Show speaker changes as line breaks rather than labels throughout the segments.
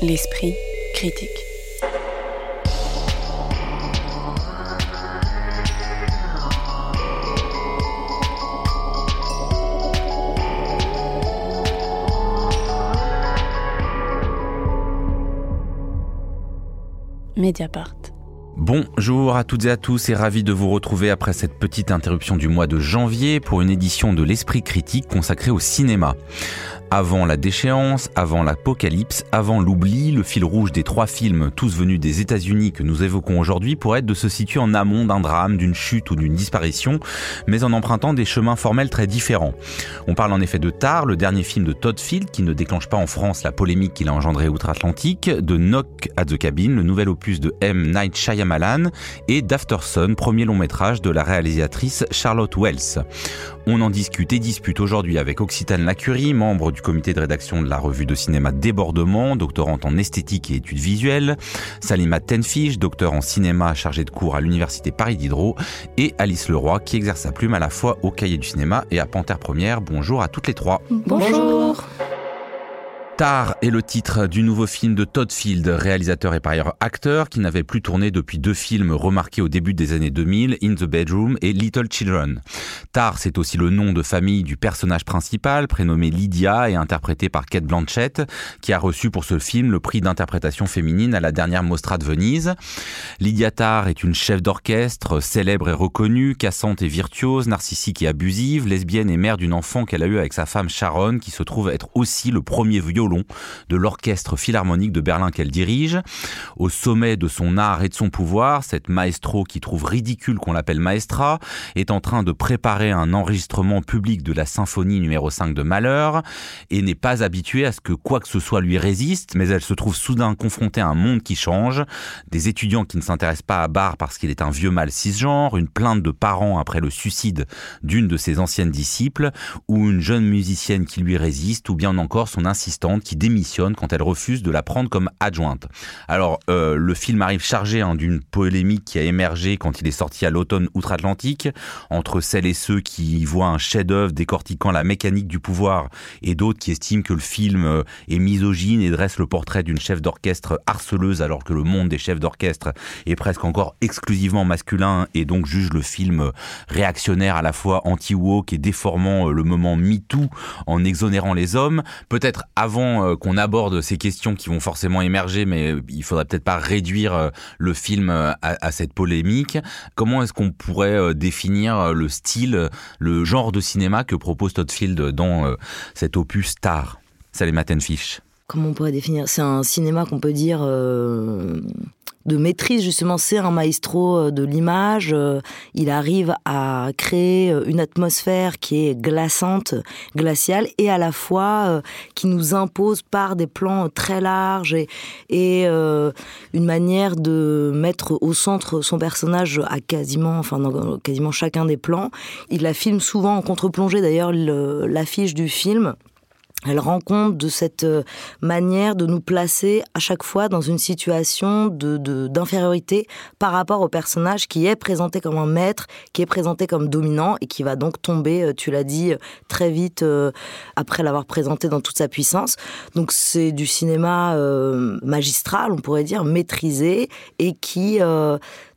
L'esprit critique. Mediapart.
Bonjour à toutes et à tous et ravi de vous retrouver après cette petite interruption du mois de janvier pour une édition de l'Esprit critique consacrée au cinéma. Avant la déchéance, avant l'apocalypse, avant l'oubli, le fil rouge des trois films, tous venus des États-Unis que nous évoquons aujourd'hui, pourrait être de se situer en amont d'un drame, d'une chute ou d'une disparition, mais en empruntant des chemins formels très différents. On parle en effet de Tar, le dernier film de Todd Field qui ne déclenche pas en France la polémique qu'il a engendrée outre-Atlantique, de Knock at the Cabin, le nouvel opus de M. Night Shyamalan, et d'Afterson, premier long métrage de la réalisatrice Charlotte Wells. On en discute et dispute aujourd'hui avec Occitane Lacurie, membre du comité de rédaction de la revue de cinéma Débordement, doctorante en esthétique et études visuelles, Salima Tenfish, docteur en cinéma chargé de cours à l'université Paris Diderot, et Alice Leroy, qui exerce sa plume à la fois au cahier du cinéma et à Panthère Première. Bonjour à toutes les trois.
Bonjour.
Tar est le titre du nouveau film de Todd Field, réalisateur et par ailleurs acteur, qui n'avait plus tourné depuis deux films remarqués au début des années 2000, In the Bedroom et Little Children. Tar, c'est aussi le nom de famille du personnage principal, prénommé Lydia et interprété par Kate Blanchett, qui a reçu pour ce film le prix d'interprétation féminine à la dernière Mostra de Venise. Lydia Tar est une chef d'orchestre, célèbre et reconnue, cassante et virtuose, narcissique et abusive, lesbienne et mère d'une enfant qu'elle a eue avec sa femme Sharon, qui se trouve être aussi le premier violon de l'orchestre philharmonique de Berlin qu'elle dirige. Au sommet de son art et de son pouvoir, cette maestro qui trouve ridicule qu'on l'appelle maestra est en train de préparer un enregistrement public de la symphonie numéro 5 de Malheur et n'est pas habituée à ce que quoi que ce soit lui résiste, mais elle se trouve soudain confrontée à un monde qui change, des étudiants qui ne s'intéressent pas à Barr parce qu'il est un vieux mâle cisgenre, une plainte de parents après le suicide d'une de ses anciennes disciples, ou une jeune musicienne qui lui résiste, ou bien encore son qui démissionne quand elle refuse de la prendre comme adjointe. Alors, euh, le film arrive chargé hein, d'une polémique qui a émergé quand il est sorti à l'automne outre-Atlantique, entre celles et ceux qui voient un chef-d'œuvre décortiquant la mécanique du pouvoir et d'autres qui estiment que le film euh, est misogyne et dresse le portrait d'une chef d'orchestre harceleuse alors que le monde des chefs d'orchestre est presque encore exclusivement masculin et donc juge le film euh, réactionnaire à la fois anti-woke et déformant le moment MeToo en exonérant les hommes. Peut-être avant euh, qu'on aborde ces questions qui vont forcément émerger, mais il faudrait peut-être pas réduire euh, le film euh, à, cette polémique. Comment est-ce qu'on pourrait définir le style, le genre de cinéma que propose Todd Field dans cet opus Star? Salut Tenfish.
Comment on pourrait définir? C'est un cinéma qu'on peut dire de maîtrise justement. C'est un maestro euh, de l'image. Euh, il arrive à créer euh, une atmosphère qui est glaçante glaciale et à la fois qui nous impose par des plans très larges et, et une manière de mettre au centre son personnage à quasiment enfin dans quasiment chacun des plans. Il la filme souvent en contre-plongée. D'ailleurs l'affiche du film elle rend compte de cette euh, manière de nous placer à chaque fois dans une situation de d'infériorité par rapport au personnage qui est présenté comme un maître, qui est présenté comme dominant et qui va donc tomber, euh, tu l'as dit, euh, très vite après l'avoir présenté dans toute sa puissance. Donc c'est du cinéma magistral, on pourrait dire, maîtrisé et qui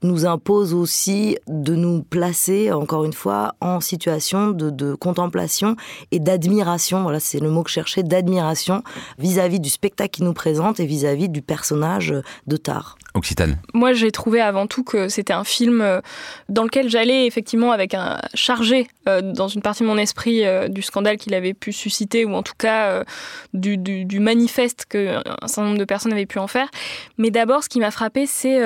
nous impose aussi de nous placer, encore une fois, en situation de, de contemplation et d'admiration. Voilà, c'est le mot que je cherchais, d'admiration vis-à-vis du spectacle qu'il nous présente et vis-à-vis du personnage de Tar.
Occitane.
Moi, j'ai trouvé avant tout que c'était un film euh, dans lequel j'allais effectivement avec un chargé euh, dans une partie de mon esprit euh, du scandale qu'il avait pu susciter ou en tout cas du, du, du manifeste qu'un certain nombre de personnes avaient pu en faire. Mais d'abord, ce qui m'a frappé, c'est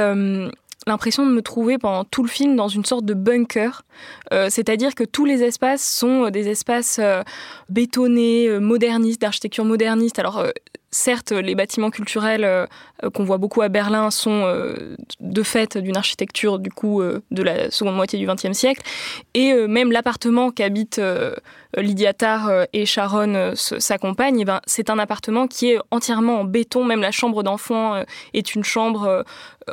l'impression de me trouver pendant tout le film dans une sorte de bunker. Euh, c'est-à-dire que tous les espaces sont euh, des espaces euh, bétonnés, modernistes, d'architecture moderniste. Alors, certes, les bâtiments culturels qu'on voit beaucoup à Berlin sont de fait d'une architecture du coup de la seconde moitié du XXe siècle, et même l'appartement qu'habitent Lydia Tarr et Sharon, sa compagne, eh ben, c'est un appartement qui est entièrement en béton. Même la chambre d'enfant est une chambre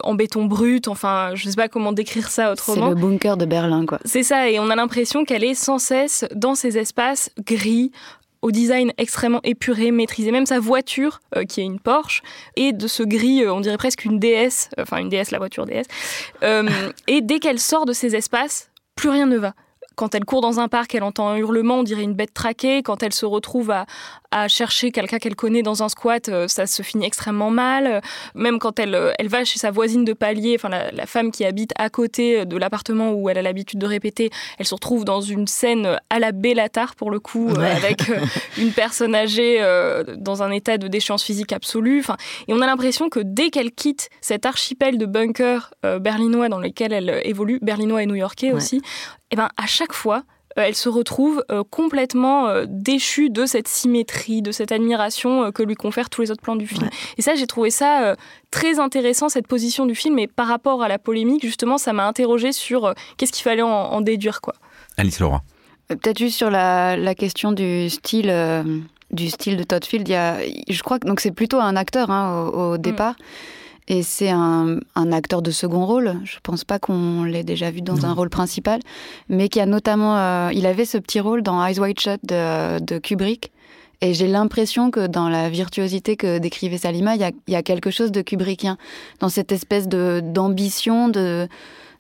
en béton brut. Enfin, je ne sais pas comment décrire ça autrement.
C'est le bunker de Berlin, quoi.
C'est ça, et on a l'impression qu'elle est sans cesse dans ces espaces gris, au design extrêmement épuré, maîtrisé. Même sa voiture, qui est une Porsche, et de ce gris, on dirait presque une DS, enfin une DS, la voiture DS. et dès qu'elle sort de ces espaces, plus rien ne va. Quand elle court dans un parc, elle entend un hurlement, on dirait une bête traquée. Quand elle se retrouve à, chercher quelqu'un qu'elle connaît dans un squat, euh, ça se finit extrêmement mal. Même quand elle, euh, elle va chez sa voisine de palier, enfin la, femme qui habite à côté de l'appartement où elle a l'habitude de répéter, elle se retrouve dans une scène à la Bellatar pour le coup, euh, avec une personne âgée dans un état de déchéance physique absolue. Enfin, et on a l'impression que dès qu'elle quitte cet archipel de bunkers berlinois dans lesquels elle évolue, berlinois et new-yorkais aussi, eh ben à chaque fois, euh, elle se retrouve euh, complètement euh, déchue de cette symétrie, de cette admiration que lui confèrent tous les autres plans du film. Et ça, j'ai trouvé ça très intéressant, cette position du film. Et par rapport à la polémique, justement, ça m'a interrogé sur qu'est-ce qu'il fallait en, déduire. quoi.
Alice Leroy.
Peut-être juste sur la, question du style. du style de Todd Field, il y a, je crois que donc c'est plutôt un acteur hein, au, mm. départ. Et c'est un, acteur de second rôle. Je pense pas qu'on l'ait déjà vu dans un rôle principal, mais qui a notamment, euh, il avait ce petit rôle dans Eyes Wide Shut de, Kubrick. Et j'ai l'impression que dans la virtuosité que décrivait Salima, il y a, y a, quelque chose de kubrickien, dans cette espèce de d'ambition, de,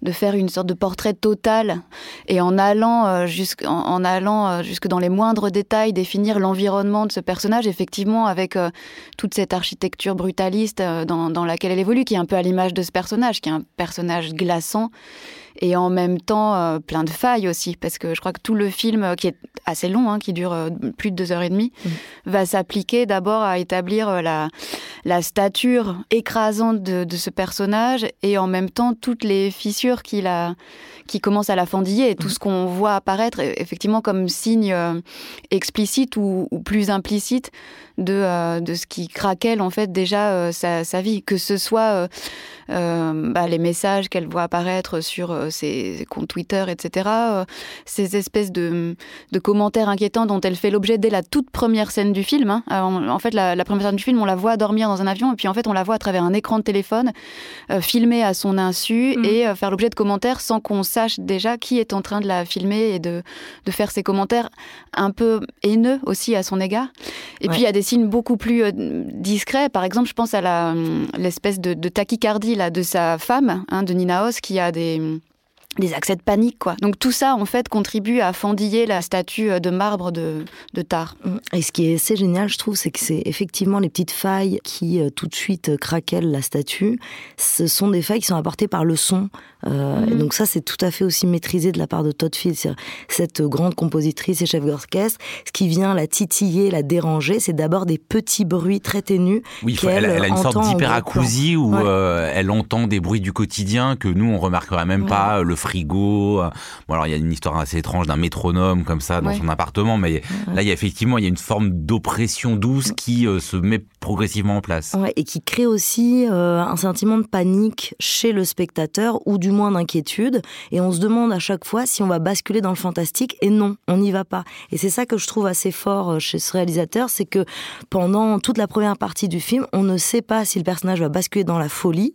de faire une sorte de portrait total et en allant, euh, jusque, en, allant euh, jusque dans les moindres détails, définir l'environnement de ce personnage, effectivement, avec euh, toute cette architecture brutaliste dans, dans laquelle elle évolue, qui est un peu à l'image de ce personnage, qui est un personnage glaçant et en même temps euh, plein de failles aussi, parce que je crois que tout le film, euh, qui est assez long, hein, qui dure euh, plus de deux heures et demie, mm. va s'appliquer d'abord à établir la, la stature écrasante de, de, ce personnage et en même temps toutes les fissures qu'il a qui commence à la fendiller et tout ce qu'on voit apparaître effectivement comme signe explicite ou, plus implicite de, euh, de ce qui craquelle en fait déjà euh, sa, vie, que ce soit bah, les messages qu'elle voit apparaître sur ses, comptes Twitter, etc., ces espèces de, de, commentaires inquiétants dont elle fait l'objet dès la toute première scène du film. Hein. En, fait, la, première scène du film, on la voit dormir dans un avion et puis en fait, on la voit à travers un écran de téléphone, filmé à son insu mmh. et faire l'objet de commentaires sans qu'on sache déjà qui est en train de la filmer et de, de faire ses commentaires un peu haineux aussi à son égard. Et puis il y a des beaucoup plus euh, discrets. Par exemple, je pense à hum, l'espèce de, tachycardie là, de sa femme, hein, de Nina Hoss, qui a des des accès de panique, quoi. Donc tout ça, en fait, contribue à fendiller la statue euh, de marbre de, de Tar.
Et ce qui est assez génial, je trouve, c'est que c'est effectivement les petites failles qui euh, tout de suite euh, craquellent la statue. Ce sont des failles qui sont apportées par le son. Et donc ça, c'est tout à fait aussi maîtrisé de la part de Todd Field, cette grande compositrice et chef d'orchestre. Ce qui vient la titiller, la déranger, c'est d'abord des petits bruits très ténus.
Oui, elle, a une sorte d'hyperacousie où elle entend des bruits du quotidien que nous, on remarquerait même pas. Le frigo. Bon, alors il y a une histoire assez étrange d'un métronome comme ça dans son appartement, mais là, il y a effectivement il y a une forme d'oppression douce qui euh, se met progressivement en place.
et qui crée aussi euh, un sentiment de panique chez le spectateur, ou du moins d'inquiétude. Et on se demande à chaque fois si on va basculer dans le fantastique, et non, on n'y va pas. Et c'est ça que je trouve assez fort euh, chez ce réalisateur, c'est que pendant toute la première partie du film, on ne sait pas si le personnage va basculer dans la folie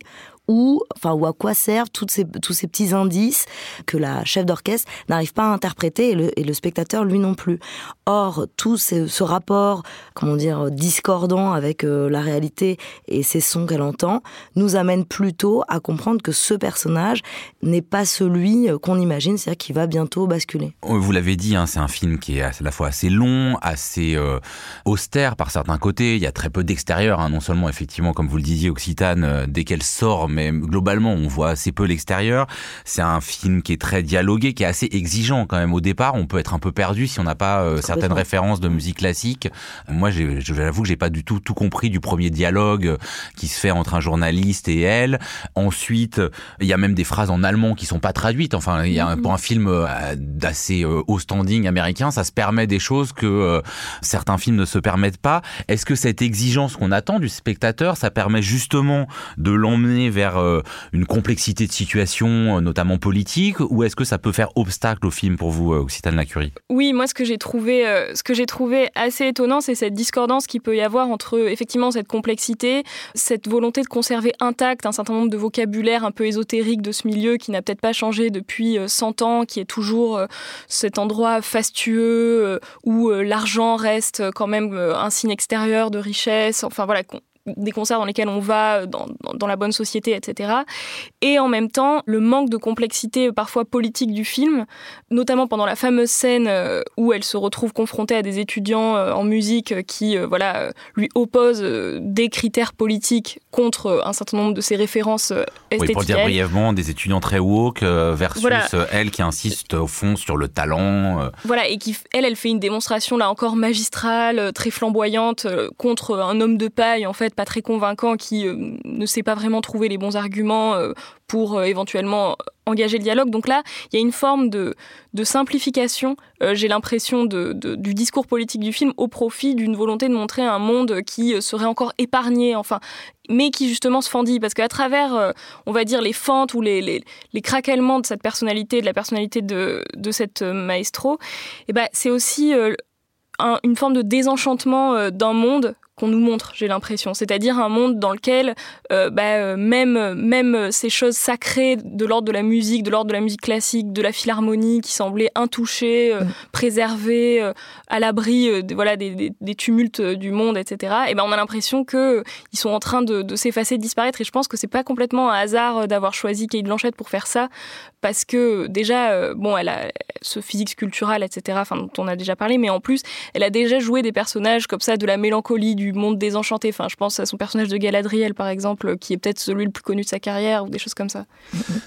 ou, enfin, ou à quoi servent toutes ces, tous ces petits indices que la chef d'orchestre n'arrive pas à interpréter et le, spectateur lui non plus. Or, tout ce, rapport, comment dire, discordant avec euh, la réalité et ces sons qu'elle entend, nous amène plutôt à comprendre que ce personnage n'est pas celui euh, qu'on imagine, c'est-à-dire qu'il va bientôt basculer.
Vous l'avez dit, hein, c'est un film qui est à la fois assez long, assez euh, austère par certains côtés. Il y a très peu d'extérieur, hein, non seulement effectivement, comme vous le disiez, Occitane, dès qu'elle sort, mais globalement, on voit assez peu l'extérieur. C'est un film qui est très dialogué, qui est assez exigeant quand même. Au départ, on peut être un peu perdu si on n'a pas euh, certaines références de musique classique. Moi, j'avoue que j'ai pas du tout tout compris du premier dialogue euh, qui se fait entre un journaliste et elle. Ensuite, il y a même des phrases en allemand qui sont pas traduites. Enfin, il y a pour un film euh, d'assez haut standing américain, ça se permet des choses que certains films ne se permettent pas. Est-ce que cette exigence qu'on attend du spectateur, ça permet justement de l'emmener vers vers une complexité de situation, notamment politique, ou est-ce que ça peut faire obstacle au film pour vous, Occitane Lacurie
Oui, moi ce que j'ai trouvé, ce que j'ai trouvé assez étonnant, c'est cette discordance qu'il peut y avoir entre effectivement cette complexité, cette volonté de conserver intact un certain nombre de vocabulaire un peu ésotérique de ce milieu qui n'a peut-être pas changé depuis 100 ans, qui est toujours cet endroit fastueux où l'argent reste quand même un signe extérieur de richesse. Enfin voilà, des concerts dans lesquels on va dans, dans, la bonne société, etc. Et en même temps, le manque de complexité parfois politique du film, notamment pendant la fameuse scène euh, où elle se retrouve confrontée à des étudiants euh, en musique qui euh, voilà, lui opposent des critères politiques contre un certain nombre de ses références esthétiques.
Oui, pour dire brièvement, des étudiants très woke versus elle qui insiste au fond sur le talent.
Voilà, et qui, elle, elle fait une démonstration là encore magistrale, très flamboyante, contre un homme de paille, en fait, pas très convaincant, qui euh, ne sait pas vraiment trouver les bons arguments euh, pour euh, éventuellement engager le dialogue. Donc là, il y a une forme de, de simplification, j'ai l'impression, de, du discours politique du film au profit d'une volonté de montrer un monde qui serait encore épargné, enfin, mais qui justement se fendit. Parce qu'à travers, on va dire, les fentes ou les, les, les, craquements de cette personnalité, de la personnalité de, de cette maestro, eh ben, c'est aussi une forme de désenchantement d'un monde qu'on nous montre, j'ai l'impression. C'est-à-dire un monde dans lequel euh, bah, euh, même, même ces choses sacrées de l'ordre de la musique, de l'ordre de la musique classique, de la philharmonie, qui semblaient intouchées, euh, mm. préservées, à l'abri voilà, des, des, tumultes du monde, etc., et ben on a l'impression qu'ils sont en train de, de s'effacer, de disparaître. Et je pense que c'est pas complètement un hasard d'avoir choisi Kate Blanchett pour faire ça, parce que déjà, bon, elle a ce physique sculptural, etc., enfin, dont on a déjà parlé, mais en plus, elle a déjà joué des personnages comme ça, de la mélancolie, du monde désenchanté. Enfin, je pense à son personnage de Galadriel, par exemple, qui est peut-être celui le plus connu de sa carrière, ou des choses comme ça.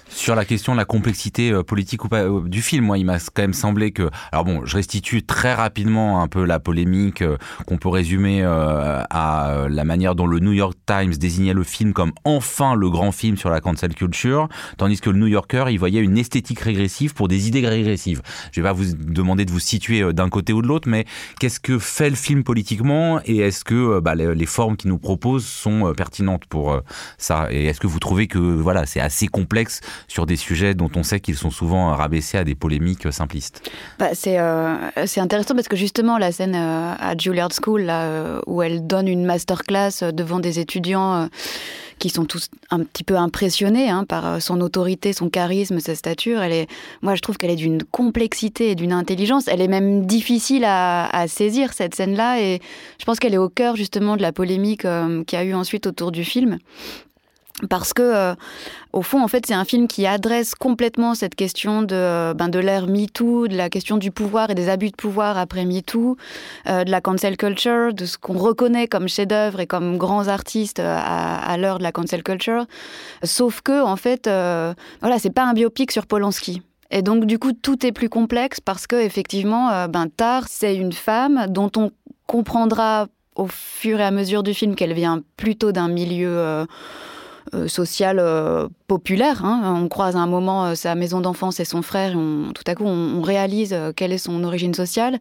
Sur la question de la complexité euh, politique ou pas euh, du film, moi, il m'a quand même semblé que... Alors bon, je restitue très rapidement un peu la polémique euh, qu'on peut résumer à la manière dont le New York Times désignait le film comme enfin le grand film sur la cancel culture, tandis que le New Yorker, il voyait une esthétique régressive pour des idées régressives. Je vais pas vous demander de vous situer d'un côté ou de l'autre, mais qu'est-ce que fait le film politiquement et est-ce que bah, les, formes qu'il nous propose sont euh, pertinentes pour euh, ça? Et est-ce que vous trouvez que voilà, c'est assez complexe sur des sujets dont on sait qu'ils sont souvent rabaissés à des polémiques simplistes?
Bah, c'est, euh, c'est intéressant parce que justement la scène à Juilliard School là, où elle donne une masterclass devant des étudiants qui sont tous un petit peu impressionnés hein, par euh, son autorité, son charisme, sa stature. Elle est, moi, je trouve qu'elle est d'une complexité et d'une intelligence. Elle est même difficile à, saisir cette scène-là, et je pense qu'elle est au cœur justement de la polémique euh, qui a eu ensuite autour du film parce que euh, au fond en fait c'est un film qui adresse complètement cette question de euh, ben de l'ère MeToo, de la question du pouvoir et des abus de pouvoir après MeToo, euh, de la cancel culture, de ce qu'on reconnaît comme chef-d'œuvre et comme grands artistes à, à l'heure de la cancel culture. Sauf que en fait voilà, c'est pas un biopic sur Polanski. Et donc du coup tout est plus complexe parce que effectivement ben Tar c'est une femme dont on comprendra au fur et à mesure du film qu'elle vient plutôt d'un milieu euh, sociale euh, populaire. Hein. On croise à un moment euh, sa maison d'enfance et son frère, et tout à coup on, réalise quelle est son origine sociale.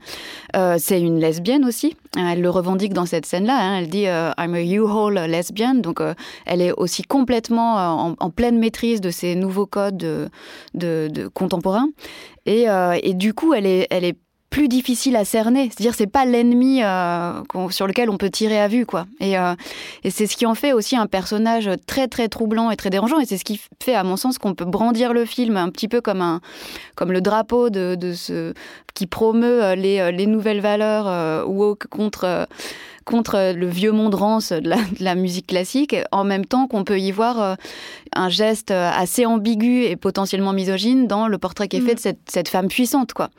c'est une lesbienne aussi. Elle le revendique dans cette scène-là. Hein. Elle dit I'm a U-Haul lesbian. Donc elle est aussi complètement en, pleine maîtrise de ces nouveaux codes de, contemporains. Et, du coup, elle est plus difficile à cerner. C'est-à-dire, c'est pas l'ennemi euh, sur lequel on peut tirer à vue, quoi. Et, euh, et c'est ce qui en fait aussi un personnage très très troublant et très dérangeant. Et c'est ce qui fait, à mon sens, qu'on peut brandir le film un petit peu comme un comme le drapeau de, ce qui promeut euh, les, les nouvelles valeurs woke contre contre le vieux monde rance de la, musique classique, en même temps qu'on peut y voir euh, un geste assez ambigu et potentiellement misogyne dans le portrait qui est fait mm. de cette, femme puissante, quoi.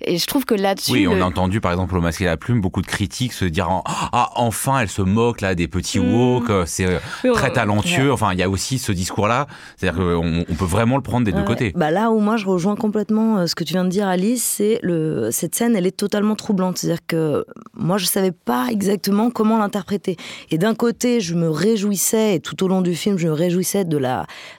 Et je trouve que là-dessus.
Oui, on a entendu par exemple au masque et la plume beaucoup de critiques se dire ah enfin elle se moque là des petits mm. woke, euh, c'est euh, très talentueux. Enfin, il y a aussi ce discours-là, c'est-à-dire qu'on on peut vraiment le prendre des deux côtés.
Bah là où moi je rejoins complètement ce que tu viens de dire, Alice, c'est le cette scène, elle est totalement troublante. C'est-à-dire que moi je savais pas exactement comment l'interpréter. Et d'un côté, je me réjouissais, et tout au long du film, je me réjouissais de, la,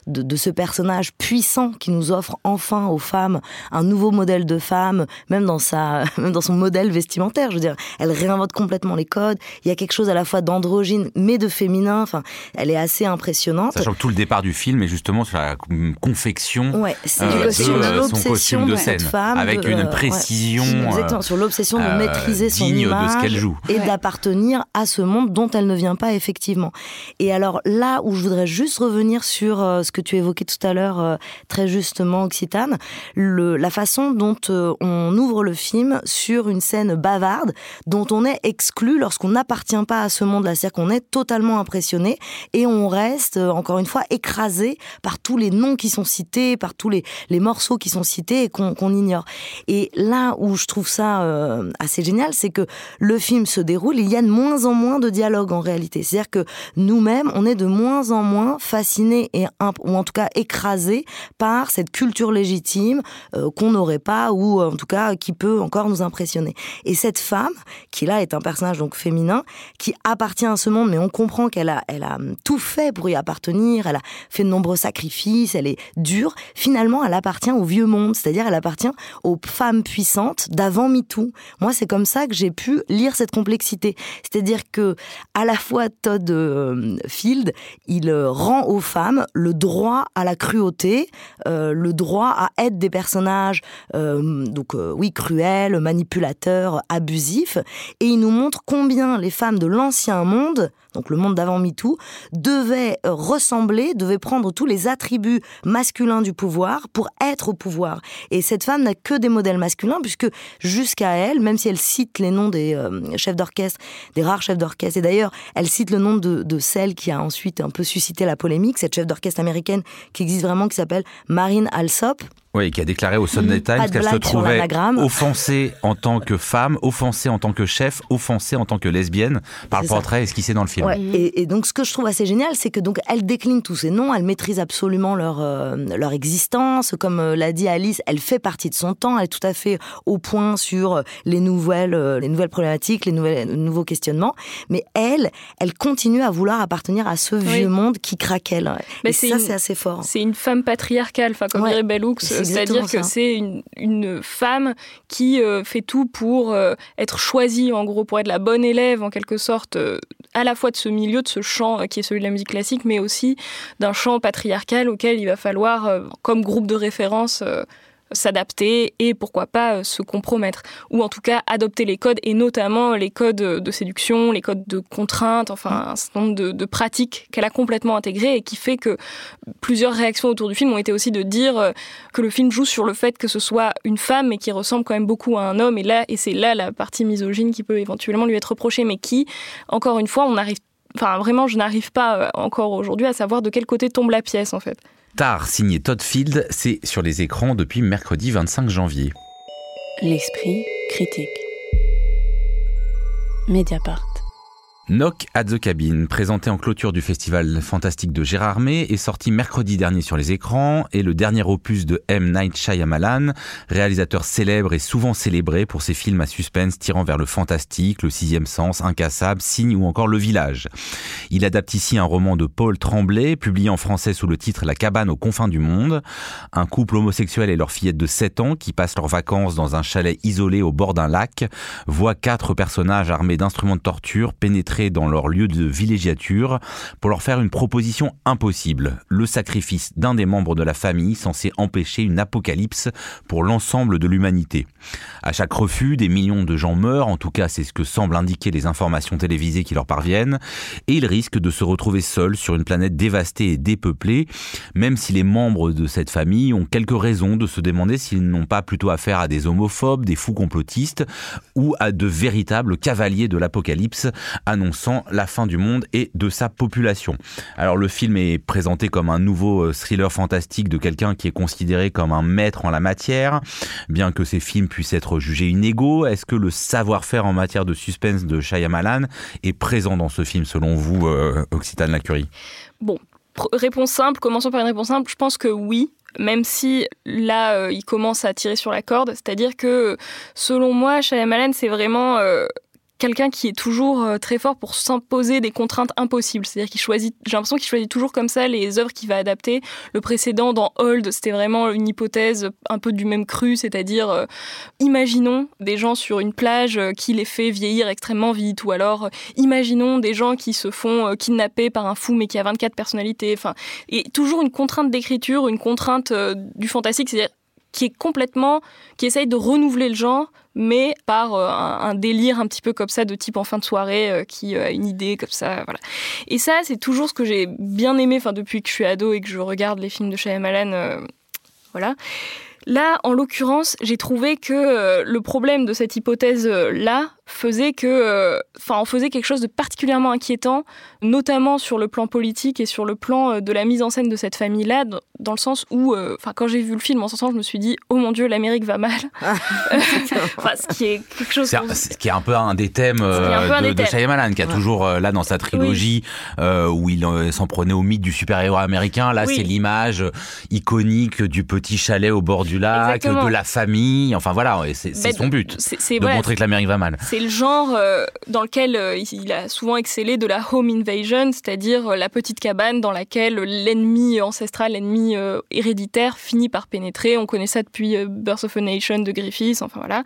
de, de ce personnage puissant qui nous offre enfin aux femmes un nouveau modèle de femme, même dans, sa, même dans son modèle vestimentaire. Je veux dire, elle réinvente complètement les codes. Il y a quelque chose à la fois d'androgyne, mais de féminin. Enfin, elle est assez impressionnante.
Sachant que tout le départ du film est justement sur la confection
ouais,
euh,
de,
son costume de scène,
femme,
avec
de,
une
euh,
précision
ouais, exactement, sur l'obsession de
euh,
maîtriser son
digne
image
de ce qu'elle joue.
et
Ouais.
d'appartenir à ce monde dont elle ne vient pas effectivement. Et alors là où je voudrais juste revenir sur euh, ce que tu évoquais tout à l'heure euh, très justement Occitane, la façon dont euh, on ouvre le film sur une scène bavarde dont on est exclu lorsqu'on n'appartient pas à ce monde-là, c'est-à-dire qu'on est totalement impressionné et on reste encore une fois écrasé par tous les noms qui sont cités, par tous les, morceaux qui sont cités et qu'on ignore. Et là où je trouve ça assez génial, c'est que le film se déroule, il y a de moins en moins de dialogue en réalité. C'est-à-dire que nous-mêmes, on est de moins en moins fascinés ou en tout cas écrasés par cette culture légitime euh, qu'on n'aurait pas ou euh, en tout cas qui peut encore nous impressionner. Et cette femme, qui là est un personnage donc féminin, qui appartient à ce monde, mais on comprend qu'elle a, elle a hum, tout fait pour y appartenir, elle a fait de nombreux sacrifices, elle est dure. Finalement, elle appartient au vieux monde, c'est-à-dire elle appartient aux femmes puissantes d'avant MeToo. Moi, c'est comme ça que j'ai pu lire cette complexité. C'est-à-dire que à la fois Todd euh, Field, il rend aux femmes le droit à la cruauté, euh, le droit à être des personnages, euh, donc euh, oui, cruels, manipulateurs, abusifs, et il nous montre combien les femmes de l'ancien monde, donc le monde d'avant MeToo, devaient euh, ressembler, devaient prendre tous les attributs masculins du pouvoir pour être au pouvoir. Et cette femme n'a que des modèles masculins, puisque jusqu'à elle, même si elle cite les noms des euh, chefs d'orchestre, des rares chefs d'orchestre, et d'ailleurs, elle cite le nom de, de celle qui a ensuite un peu suscité la polémique, cette chef d'orchestre américaine qui existe vraiment, qui s'appelle Marine Alsop.
Oui, qui a déclaré au Sunday Times
Pas de
qu'elle se trouvait offensée en tant que femme, offensée en tant que chef, offensée en tant que lesbienne par le
ça.
portrait esquissé dans le film.
Ouais. Et, et donc, ce que je trouve assez génial, c'est que donc elle décline tous ces noms, elle maîtrise absolument leur euh, leur existence. Comme euh, l'a dit Alice, elle fait partie de son temps. Elle est tout à fait au point sur euh, les nouvelles euh, les nouvelles problématiques, les nouvelles les nouveaux questionnements. Mais elle, elle continue à vouloir appartenir à ce
Oui.
vieux monde qui craque elle.
Mais
et
c'est
ça,
une-
c'est assez fort.
C'est une femme patriarcale, enfin comme
Ouais,
dirait Bell Hooks,
c'est
c'est-à-dire que c'est une, une femme qui euh, fait tout pour euh, être choisie, en gros, pour être la bonne élève, en quelque sorte, euh, à la fois de ce milieu, de ce champ qui est celui de la musique classique, mais aussi d'un champ patriarcal auquel il va falloir, comme groupe de référence, s'adapter et pourquoi pas euh, se compromettre ou en tout cas adopter les codes et notamment les codes de séduction, les codes de contrainte, enfin un certain nombre de, pratiques qu'elle a complètement intégrées et qui fait que plusieurs réactions autour du film ont été aussi de dire euh, que le film joue sur le fait que ce soit une femme mais qui ressemble quand même beaucoup à un homme et là et c'est là la partie misogyne qui peut éventuellement lui être reprochée mais qui encore une fois on arrive enfin vraiment je n'arrive pas euh, encore aujourd'hui à savoir de quel côté tombe la pièce en fait.
Tar, signé Todd Field, c'est sur les écrans depuis mercredi 25 janvier.
L'esprit critique. Mediapart.
Knock at the Cabin, présenté en clôture du festival fantastique de Gérard May, est sorti mercredi dernier sur les écrans et le dernier opus de M. Night Shyamalan, réalisateur célèbre et souvent célébré pour ses films à suspense tirant vers le fantastique, le sixième sens, Incassable, Signe ou encore Le Village. Il adapte ici un roman de Paul Tremblay, publié en français sous le titre La cabane aux confins du monde. Un couple homosexuel et leur fillette de 7 ans qui passent leurs vacances dans un chalet isolé au bord d'un lac voient quatre personnages armés d'instruments de torture pénétrer dans leur lieu de villégiature pour leur faire une proposition impossible, le sacrifice d'un des membres de la famille censé empêcher une apocalypse pour l'ensemble de l'humanité. À chaque refus, des millions de gens meurent, en tout cas c'est ce que semblent indiquer les informations télévisées qui leur parviennent, et ils risquent de se retrouver seuls sur une planète dévastée et dépeuplée, même si les membres de cette famille ont quelques raisons de se demander s'ils n'ont pas plutôt affaire à des homophobes, des fous complotistes, ou à de véritables cavaliers de l'apocalypse annonçant la fin du monde et de sa population. Alors le film est présenté comme un nouveau euh, thriller fantastique de quelqu'un qui est considéré comme un maître en la matière, bien que ces films puissent être jugés inégaux. Est-ce que le savoir-faire en matière de suspense de Shyamalan est présent dans ce film selon vous, euh, Occitane Lacurie
Bon, réponse simple, commençons par une réponse simple. Je pense que oui, même si là, euh, il commence à tirer sur la corde. C'est-à-dire que, selon moi, Shyamalan, c'est vraiment euh, quelqu'un qui est toujours euh, très fort pour s'imposer des contraintes impossibles. C'est-à-dire qu'il choisit, j'ai l'impression qu'il choisit toujours comme ça les œuvres qu'il va adapter. Le précédent dans Hold, c'était vraiment une hypothèse un peu du même cru, c'est-à-dire euh, imaginons des gens sur une plage euh, qui les fait vieillir extrêmement vite, ou alors imaginons des gens qui se font kidnapper par un fou mais qui a 24 personnalités. Enfin, et toujours une contrainte d'écriture, une contrainte du fantastique, c'est-à-dire qui est complètement, qui essaye de renouveler le genre, mais par euh, un, délire un petit peu comme ça de type en fin de soirée euh, qui a une idée comme ça, voilà. Et ça, c'est toujours ce que j'ai bien aimé, enfin depuis que je suis ado et que je regarde les films de Shyamalan, euh, voilà. Là, en l'occurrence, j'ai trouvé que le problème de cette hypothèse-là, faisait que, euh, enfin, on faisait quelque chose de particulièrement inquiétant, notamment sur le plan politique et sur le plan euh, de la mise en scène de cette famille-là, dans le sens où, euh, enfin, quand j'ai vu le film en ce sens, je me suis dit, oh mon Dieu, l'Amérique va mal. Ah, enfin, ce qui est quelque chose.
Ce qui est un peu un des thèmes de, de Shyamalan, qui a toujours là dans sa trilogie où il s'en prenait au mythe du super-héros américain. Là, c'est l'image iconique du petit chalet au bord du lac, de la famille. Enfin voilà, c'est ben, son but, de montrer que l'Amérique va mal
c'est le genre euh, dans lequel euh, il a souvent excellé de la home invasion, c'est-à-dire euh, la petite cabane dans laquelle l'ennemi ancestral, l'ennemi héréditaire finit par pénétrer. On connaît ça depuis Birth of a Nation de Griffiths, enfin voilà.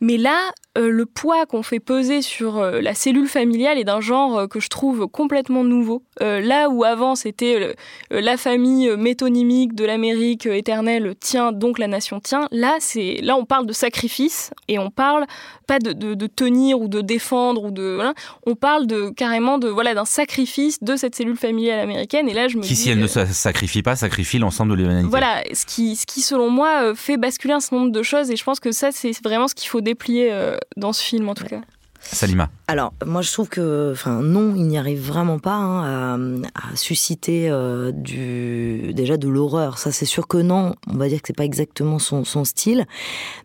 Mais là, euh, le poids qu'on fait peser sur euh, la cellule familiale est d'un genre euh, que je trouve complètement nouveau. là où avant c'était la famille métonymique de l'Amérique éternelle tient donc la nation tient, là c'est là on parle de sacrifice et on parle pas de, tenir ou de défendre ou de on parle de carrément de voilà d'un sacrifice de cette cellule familiale américaine et là je me
qui si elle ne se sacrifie pas sacrifie l'ensemble de l'humanité.
Voilà ce qui ce qui selon moi fait basculer un certain nombre de choses et je pense que ça c'est vraiment ce qu'il faut déplier dans ce film en tout cas.
Salima.
Alors, moi, je trouve que, enfin, non, il n'y arrive vraiment pas hein, à, susciter euh, du, déjà de l'horreur. Ça, c'est sûr que non. On va dire que c'est pas exactement son, son, style,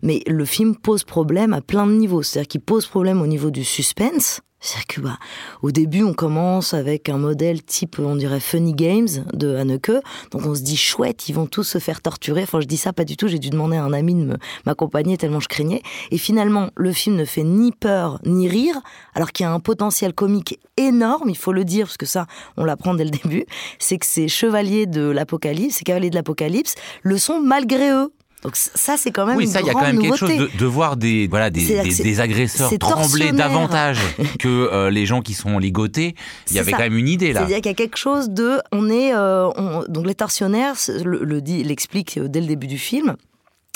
mais le film pose problème à plein de niveaux. C'est-à-dire qu'il pose problème au niveau du suspense. C'est-à-dire que bah, au début, on commence avec un modèle type, on dirait Funny Games de Haneke. Donc on se dit chouette, ils vont tous se faire torturer. Enfin, je dis ça pas du tout. J'ai dû demander à un ami de m'accompagner tellement je craignais. Et finalement, le film ne fait ni peur ni rire, alors qu'il y a un potentiel comique énorme. Il faut le dire parce que ça, on l'apprend dès le début. C'est que ces chevaliers de l'apocalypse, ces cavaliers de l'apocalypse, le sont malgré eux. Donc ça, c'est quand même
oui, ça, il y a quand même quelque chose de, voir des voilà des, des, agresseurs trembler davantage que euh, les gens qui sont ligotés. Il y avait quand même une idée là.
C'est-à-dire qu'il y a quelque chose de, on est euh, donc les tortionnaires le, le dit, l'explique dès le début du film.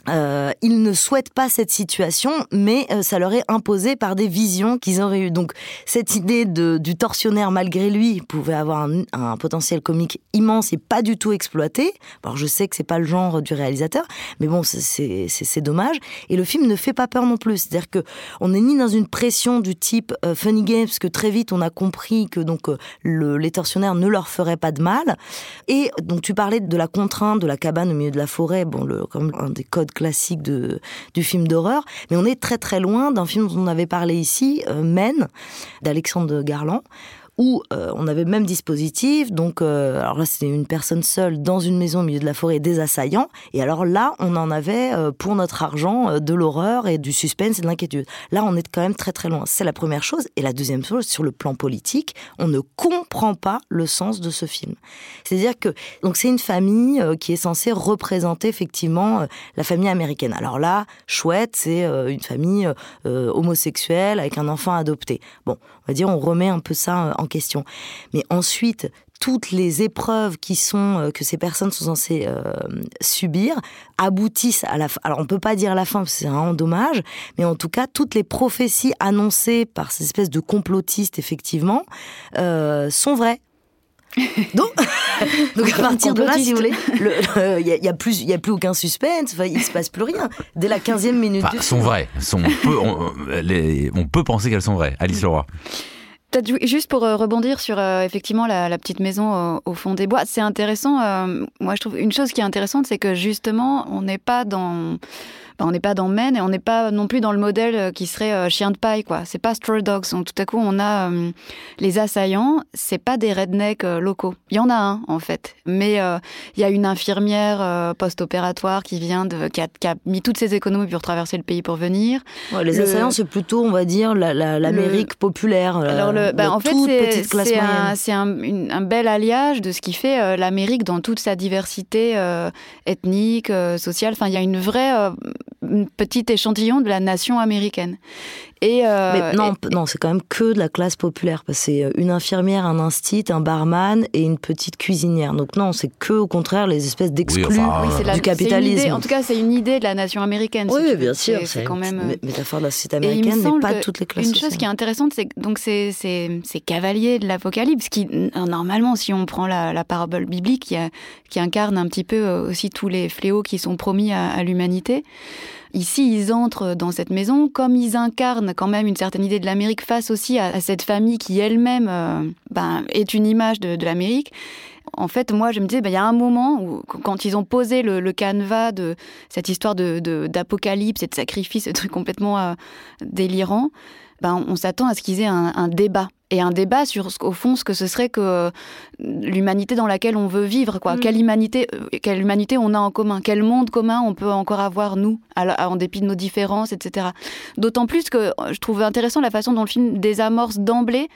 Euh, ils ne souhaitent pas cette situation, mais euh, ça leur est imposé par des visions qu'ils auraient eues. Donc cette idée du tortionnaire, malgré lui, pouvait avoir un, potentiel comique immense et pas du tout exploité. Alors je sais que c'est pas le genre du réalisateur, mais bon, c'est dommage. Et le film ne fait pas peur non plus. C'est-à-dire que on n'est ni dans une pression du type euh, Funny Games, que très vite on a compris que donc le, les tortionnaires ne leur feraient pas de mal. Et donc tu parlais de la contrainte de la cabane au milieu de la forêt, bon, comme un des codes classique de, du film d'horreur, mais on est très très loin d'un film dont on avait parlé ici, euh, Men, d'Alexandre Garland, où euh, on avait le même dispositif. Donc, euh, alors là, c'était une personne seule dans une maison au milieu de la forêt, des assaillants. Et alors là, on en avait euh, pour notre argent de l'horreur et du suspense et de l'inquiétude. Là, on est quand même très très loin. C'est la première chose. Et la deuxième chose, sur le plan politique, on ne comprend pas le sens de ce film. C'est-à-dire que donc c'est une famille qui est censée représenter effectivement la famille américaine. Alors là, chouette, c'est une famille homosexuelle avec un enfant adopté. Bon, on va dire, on remet un peu ça en question. Mais ensuite, toutes les épreuves qui sont euh, que ces personnes sont censées euh, subir aboutissent à la fin. Alors on peut pas dire la fin, c'est vraiment dommage, mais en tout cas toutes les prophéties annoncées par ces espèces de complotistes effectivement euh, sont vraies. Donc, donc à partir de là, si vous voulez, il n'y a, plus, il y a plus aucun suspense, il se passe plus rien. Dès la 15e minute.
Enfin, sont vraies. Sont, on, peut, on, on peut penser qu'elles sont vraies. Alice Leroy.
Juste pour euh, rebondir sur euh, effectivement la, petite maison au, fond des bois, c'est intéressant. Euh, moi, je trouve une chose qui est intéressante, c'est que justement, on n'est pas dans bah, on n'est pas dans Men et on n'est pas non plus dans le modèle qui serait chien de paille, quoi. C'est pas Stray Dogs. tout à coup, on a les assaillants, c'est pas des rednecks locaux. Il y en a un, en fait. Mais il y a une infirmière post-opératoire qui vient de, qui a, mis toutes ses économies pour traverser le pays pour venir.
les assaillants, c'est plutôt, on va dire, l'Amérique populaire.
Alors, le, bah, en fait, c'est un, un, bel alliage de ce qui fait l'Amérique dans toute sa diversité ethnique, sociale. Enfin, il y a une vraie petite échantillon de la nation américaine.
Et euh, non, non, c'est quand même que de la classe populaire. Parce que c'est euh, une infirmière, un instit, un barman et une petite cuisinière. Donc non, c'est que au contraire les espèces d'exclus du capitalisme.
en tout cas, c'est une idée de la nation américaine.
oui, bien sûr. C'est quand même une métaphore de la société américaine, mais pas toutes les classes.
Une chose qui est intéressante, c'est donc ces, ces, cavaliers de l'Apocalypse qui normalement, si on prend la, parabole biblique, qui, qui, incarne un petit peu euh, aussi tous les fléaux qui sont promis à, à l'humanité. Ici, ils entrent dans cette maison, comme ils incarnent quand même une certaine idée de l'Amérique face aussi à, cette famille qui elle-même euh, ben, est une image de, l'Amérique. En fait, moi, je me disais, ben, il y a un moment où, quand ils ont posé le, canevas de cette histoire d'apocalypse de, et de sacrifice, ce truc complètement euh, délirant, ben, on s'attend à ce qu'ils aient un débat et un débat sur au fond ce que ce serait que l'humanité dans laquelle on veut vivre quoi. Mm. Quelle humanité euh, quelle humanité on a en commun, quel monde commun on peut encore avoir nous en dépit de nos différences etc. D'autant plus que euh, je trouve intéressant la façon dont le film désamorce d'emblée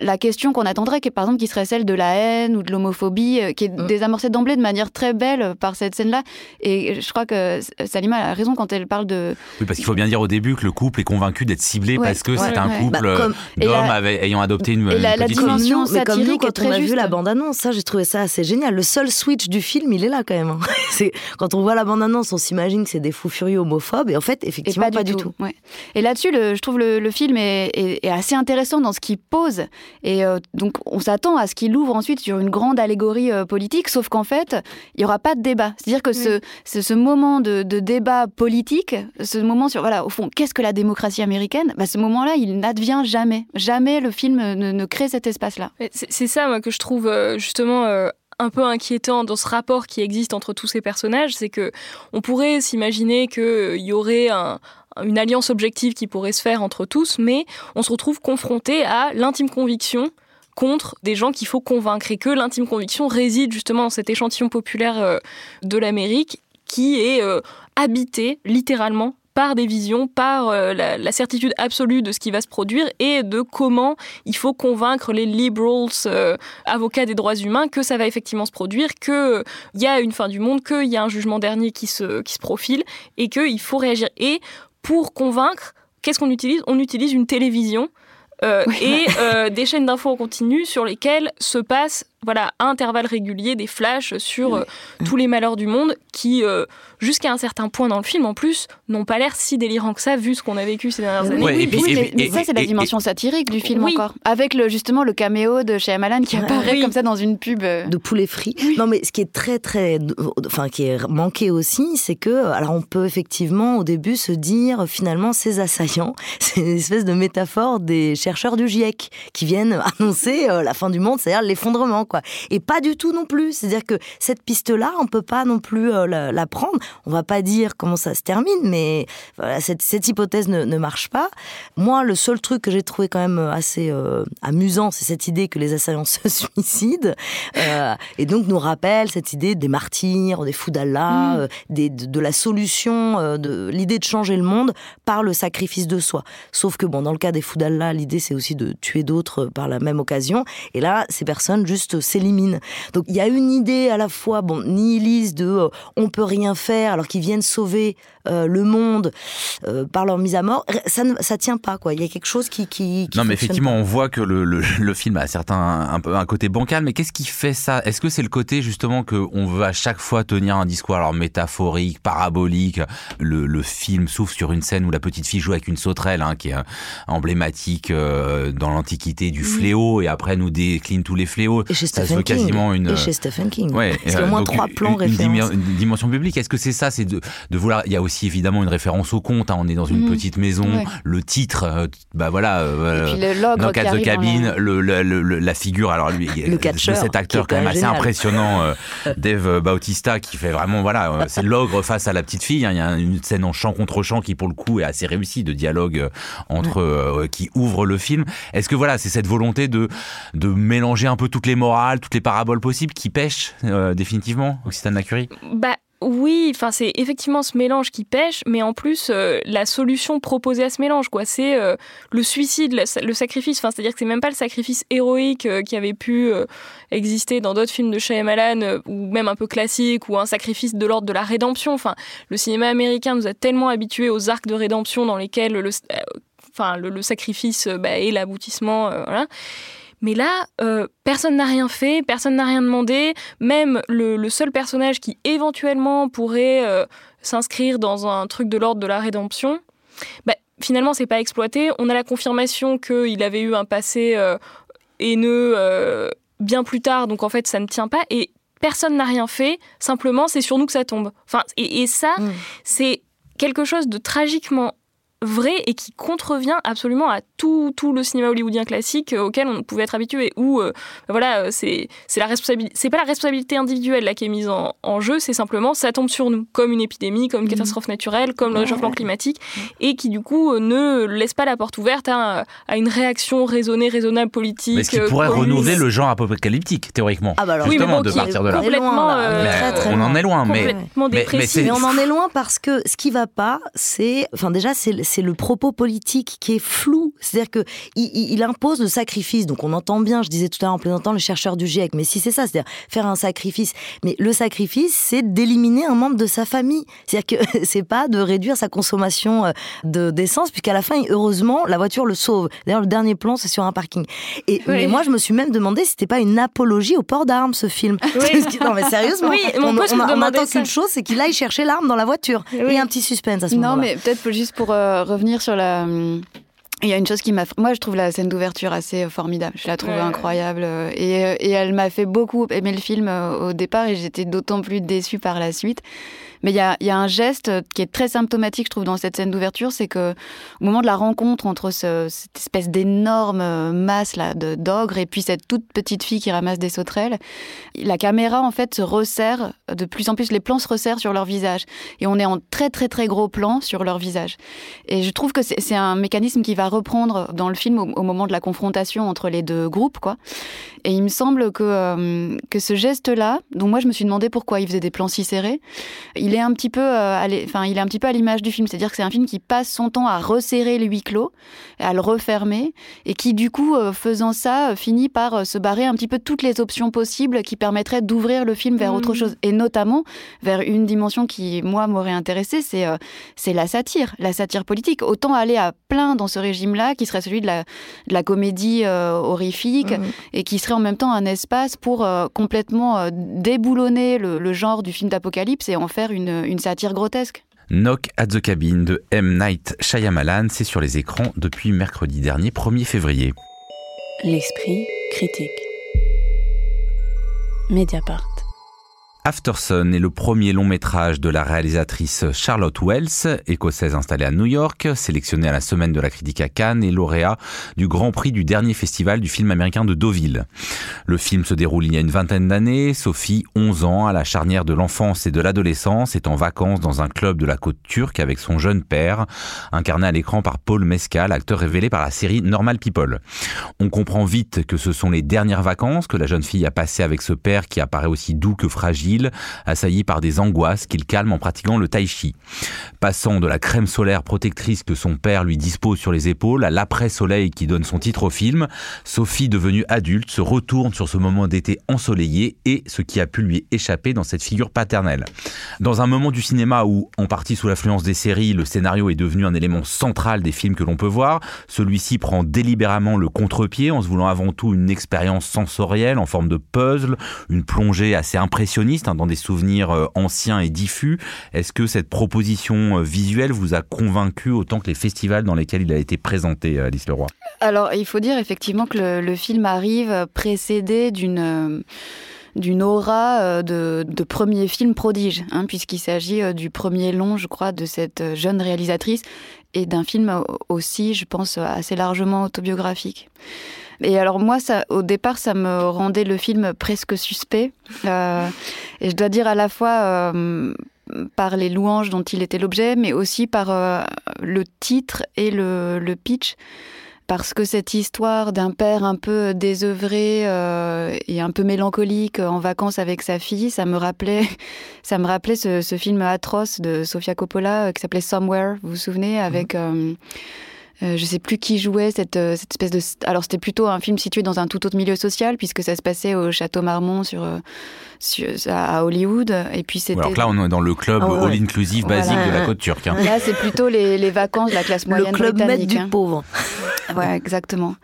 la question qu'on attendrait, qui par exemple qui serait celle de la haine ou de l'homophobie, euh, qui est mm. désamorcée d'emblée de manière très belle par cette scène-là. Et je crois que Salima a raison quand elle parle de.
Oui, parce qu'il faut bien dire au début que le couple est convaincu d'être ciblé parce que c'est un couple bah, d'hommes ayant adopté une,
la,
la
dimension
mais comme nous,
quand
on a vu la bande-annonce, ça j'ai trouvé ça assez génial. Le seul switch du film, il est là quand même. Hein. c'est quand on voit la bande-annonce, on s'imagine que c'est des fous furieux homophobes, et en fait, effectivement, pas, du tout.
Et là-dessus, je trouve le, le film est, est, assez intéressant dans ce qu'il pose. Et euh, donc on s'attend à ce qu'il ouvre ensuite sur une grande allégorie euh, politique, sauf qu'en fait, il n'y aura pas de débat. C'est-à-dire que ce, ce, moment de, débat politique, ce moment sur, voilà, au fond, qu'est-ce que la démocratie américaine? Bah, Ce moment-là, il n'advient jamais. Jamais le film ne, crée cet espace-là.
C'est ça, moi, que je trouve euh, justement euh, un peu inquiétant dans ce rapport qui existe entre tous ces personnages, c'est que on pourrait s'imaginer qu'il y aurait une alliance objective qui pourrait se faire entre tous, mais on se retrouve confronté à l'intime conviction contre des gens qu'il faut convaincre et que l'intime conviction réside justement dans cet échantillon populaire euh, de l'Amérique qui est euh, habité littéralement par des visions, par euh, la, certitude absolue de ce qui va se produire et de comment il faut convaincre les liberals, avocats des droits humains, que ça va effectivement se produire, qu'il y a une fin du monde, qu'il y a un jugement dernier qui se, qui se profile et qu'il faut réagir. Et pour convaincre, qu'est-ce qu'on utilise? On utilise une télévision euh, et euh, des chaînes d'infos en continu sur lesquelles se passe voilà, à intervalles réguliers des flashs sur euh, tous les malheurs du monde qui, euh, jusqu'à un certain point dans le film, en plus, n'ont pas l'air si délirants que ça, vu ce qu'on a vécu ces dernières années.
oui, mais, ça, c'est la dimension satirique du film encore. Avec le, justement le caméo de Shyamalan qui apparaît comme ça dans une pub. Euh.
De poulet frit. Non, mais ce qui est très, très. Enfin, qui est manqué aussi, c'est que. Alors, on peut effectivement, au début, se dire, finalement, ces assaillants, c'est une espèce de métaphore des chercheurs du GIEC qui viennent annoncer la fin du monde, c'est-à-dire l'effondrement. Et pas du tout non plus. C'est-à-dire que cette piste-là, on peut pas non plus euh, la, prendre. On va pas dire comment ça se termine, mais voilà, cette, hypothèse ne, marche pas. Moi, le seul truc que j'ai trouvé quand même assez euh, amusant, c'est cette idée que les assaillants se suicident. Euh, et donc nous rappelle cette idée des martyrs, des fous d'Allah, mm. de, la solution, de l'idée de changer le monde par le sacrifice de soi. Sauf que bon, dans le cas des fous d'Allah, l'idée c'est aussi de tuer d'autres par la même occasion. Et là, ces personnes juste s'élimine. Donc il y a une idée à la fois bon nihiliste de euh, on peut rien faire alors qu'ils viennent sauver euh, le monde euh, par leur mise à mort. Ça ne ça tient pas quoi. Il y a quelque chose qui qui,
Non mais effectivement on voit que le, le, film a certains un peu un côté bancal mais qu'est-ce qui fait ça? Est-ce que c'est le côté justement que on veut à chaque fois tenir un discours alors métaphorique, parabolique? Le, le film s'ouvre sur une scène où la petite fille joue avec une sauterelle hein, qui est emblématique dans l'Antiquité du fléau et après nous décline tous les fléaux
ça se veut quasiment une. Et chez Stephen King. Ouais, Parce qu'il y a au moins trois plans références.
Une, dimension publique. Est-ce que c'est ça? C'est de, de vouloir. Il y a aussi évidemment une référence au conte. Hein. On est dans une
Mhm.
petite maison.
Ouais.
Le titre, euh, bah voilà. euh,
Et puis le l'ogre
Knock
qui
at the
arrive dans
cabine,
la-
le, le- le- le- la figure, alors lui,
Le catcheur,
de cet acteur quand même assez
génial.
impressionnant, euh, Dave Bautista, qui fait vraiment, voilà, euh, c'est l'ogre face à la petite fille. hein. Il y a une scène en chant contre chant qui, pour le coup, est assez réussie de dialogue euh, entre euh, qui ouvre le film. Est-ce que voilà, c'est cette volonté de de mélanger un peu toutes les morales, toutes les paraboles possibles qui pêchent euh, définitivement, Occitane Lacurie
Bah oui, enfin c'est effectivement ce mélange qui pêche, mais en plus euh, la solution proposée à ce mélange, quoi, c'est euh, le suicide, le, sacrifice. C'est-à-dire que c'est même pas le sacrifice héroïque euh, qui avait pu exister dans d'autres films de Shyamalan ou même un peu classique ou un sacrifice de l'ordre de la rédemption. Enfin, le cinéma américain nous a tellement habitués aux arcs de rédemption dans lesquels le, le, le sacrifice bah, est l'aboutissement. Mais là, euh, personne n'a rien fait, personne n'a rien demandé. Même le, le seul personnage qui éventuellement pourrait euh, s'inscrire dans un truc de l'ordre de la rédemption, bah, finalement, c'est pas exploité. On a la confirmation qu'il avait eu un passé euh, haineux bien plus tard, donc en fait, ça ne tient pas. Et personne n'a rien fait. Simplement, c'est sur nous que ça tombe. Enfin, et, et ça,
Mm.
c'est quelque chose de tragiquement vrai et qui contrevient absolument à tout, tout le cinéma hollywoodien classique euh, auquel on pouvait être habitué où euh, voilà euh, c'est c'est la responsabilité c'est pas la responsabilité individuelle là qui est mise en, en jeu c'est simplement ça tombe sur nous comme une épidémie comme une
Mhm.
catastrophe naturelle comme le réchauffement climatique et qui du coup euh, ne laisse pas la porte ouverte à, à une réaction raisonnée raisonnable politique
Mais ce qui
euh,
pourrait renouveler le genre apocalyptique, théoriquement.
Ah bah alors,
Oui, mais
Justement,
bon,
de partir de là.
complètement,
On est loin, là.
euh,
On est
Mais,
très, très
on en est loin, mais,
complètement
mais- Mais
on en est loin parce que ce qui va pas, c'est, enfin déjà, c'est c'est le propos politique qui est flou. C'est-à-dire que il, impose le sacrifice. Donc on entend bien, je disais tout à l'heure en plaisantant, le chercheur du GIEC. Mais si c'est ça, c'est-à-dire faire un sacrifice. Mais le sacrifice, c'est d'éliminer un membre de sa famille. C'est-à-dire que c'est pas de réduire sa consommation euh, de d'essence, puisqu'à la fin, heureusement, la voiture le sauve. D'ailleurs, le dernier plan, c'est sur un parking. Et mais
Oui.
moi, je me suis même demandé si c'était pas une apologie au port d'armes, ce film. Que- non mais sérieusement,
Oui, mais on
on, on- on attend qu'une chose, c'est qu'il aille chercher l'arme dans la voiture.
Oui.
A un petit suspense à ce moment-là.
Non, mais peut-être juste pour euh, revenir sur la. Il y a une chose qui m'a. Moi, je trouve la scène d'ouverture assez euh, formidable. Je la trouve
Ouais.
incroyable. euh, Et, euh, et elle m'a fait beaucoup aimer le film euh, au départ et j'étais d'autant plus déçue par la suite. Mais il y a, un geste qui est très symptomatique, je trouve, dans cette scène d'ouverture, c'est que au moment de la rencontre entre ce- cette espèce d'énorme euh, masse là de d'ogre et puis cette toute petite fille qui ramasse des sauterelles, la caméra en fait se resserre de plus en plus, les plans se resserrent sur leur visage et on est en très très très gros plan sur leur visage. Et je trouve que c'est un mécanisme qui va reprendre dans le film au, moment de la confrontation entre les deux groupes, quoi. Et il me semble que, euh, que ce geste-là, dont moi je me suis demandé pourquoi il faisait des plans si serrés, est un petit peu, euh, enfin, il est un petit peu à l'image du film. C'est-à-dire que c'est un film qui passe son temps à resserrer le huis clos, à le refermer, et qui du coup, euh, faisant ça, euh, finit par se barrer un petit peu toutes les options possibles qui permettraient d'ouvrir le film vers autre
Mhm.
chose, et notamment vers une dimension qui, moi, m'aurait intéressée, c'est euh, c'est la satire, la satire politique. Autant aller à plein dans ce régime-là, qui serait celui de la, de la comédie euh, horrifique,
Mhm.
et qui serait en même temps un espace pour euh, complètement déboulonner le, le genre du film d'apocalypse et en faire une, une satire grotesque.
Knock at the Cabin de M. Night Shyamalan, c'est sur les écrans depuis mercredi dernier, 1er février.
L'esprit critique. Mediapart.
Aftersun est le premier long métrage de la réalisatrice Charlotte Wells, écossaise installée à New York, sélectionnée à la semaine de la critique à Cannes et lauréat du Grand Prix du dernier festival du film américain de Deauville. Le film se déroule il y a une vingtaine d'années. Sophie, 11 ans, à la charnière de l'enfance et de l'adolescence, est en vacances dans un club de la côte turque avec son jeune père, incarné à l'écran par Paul Mescal, acteur révélé par la série Normal People. On comprend vite que ce sont les dernières vacances que la jeune fille a passées avec ce père qui apparaît aussi doux que fragile, assailli par des angoisses qu'il calme en pratiquant le tai chi. Passant de la crème solaire protectrice que son père lui dispose sur les épaules à l'après-soleil qui donne son titre au film, Sophie, devenue adulte, se retourne sur ce moment d'été ensoleillé et ce qui a pu lui échapper dans cette figure paternelle. Dans un moment du cinéma où, en partie sous l'influence des séries, le scénario est devenu un élément central des films que l'on peut voir, celui-ci prend délibérément le contre-pied en se voulant avant tout une expérience sensorielle en forme de puzzle, une plongée assez impressionniste hein, dans des souvenirs euh, anciens et diffus. Est-ce que cette proposition euh, visuelle vous a convaincu autant que les festivals dans lesquels il a été présenté, euh, Alice Leroy?
Alors, il faut dire effectivement que le, film arrive précédé d'une d'une aura de, de, premier film prodige, hein, puisqu'il s'agit du premier long, je crois, de cette jeune réalisatrice et d'un film aussi, je pense, assez largement autobiographique. Et alors moi, ça, au départ, ça me rendait le film presque suspect. Euh, et je dois dire à la fois euh, par les louanges dont il était l'objet, mais aussi par euh, le titre et le, le, pitch. Parce que cette histoire d'un père un peu désœuvré et un peu mélancolique en vacances avec sa fille, ça me rappelait, ça me rappelait ce, ce film atroce de Sofia Coppola qui s'appelait Somewhere, vous vous souvenez, avec mmh. Euh, je sais plus qui jouait cette, euh, cette espèce de. Alors c'était plutôt un film situé dans un tout autre milieu social puisque ça se passait au château Marmont sur, euh, sur à Hollywood et puis c'était.
Alors là on est dans le club ah all inclusive basique de la côte turque. Hein.
Là c'est plutôt les, les, vacances de la classe moyenne
le club
britannique.
du hein. pauvre.
ouais exactement.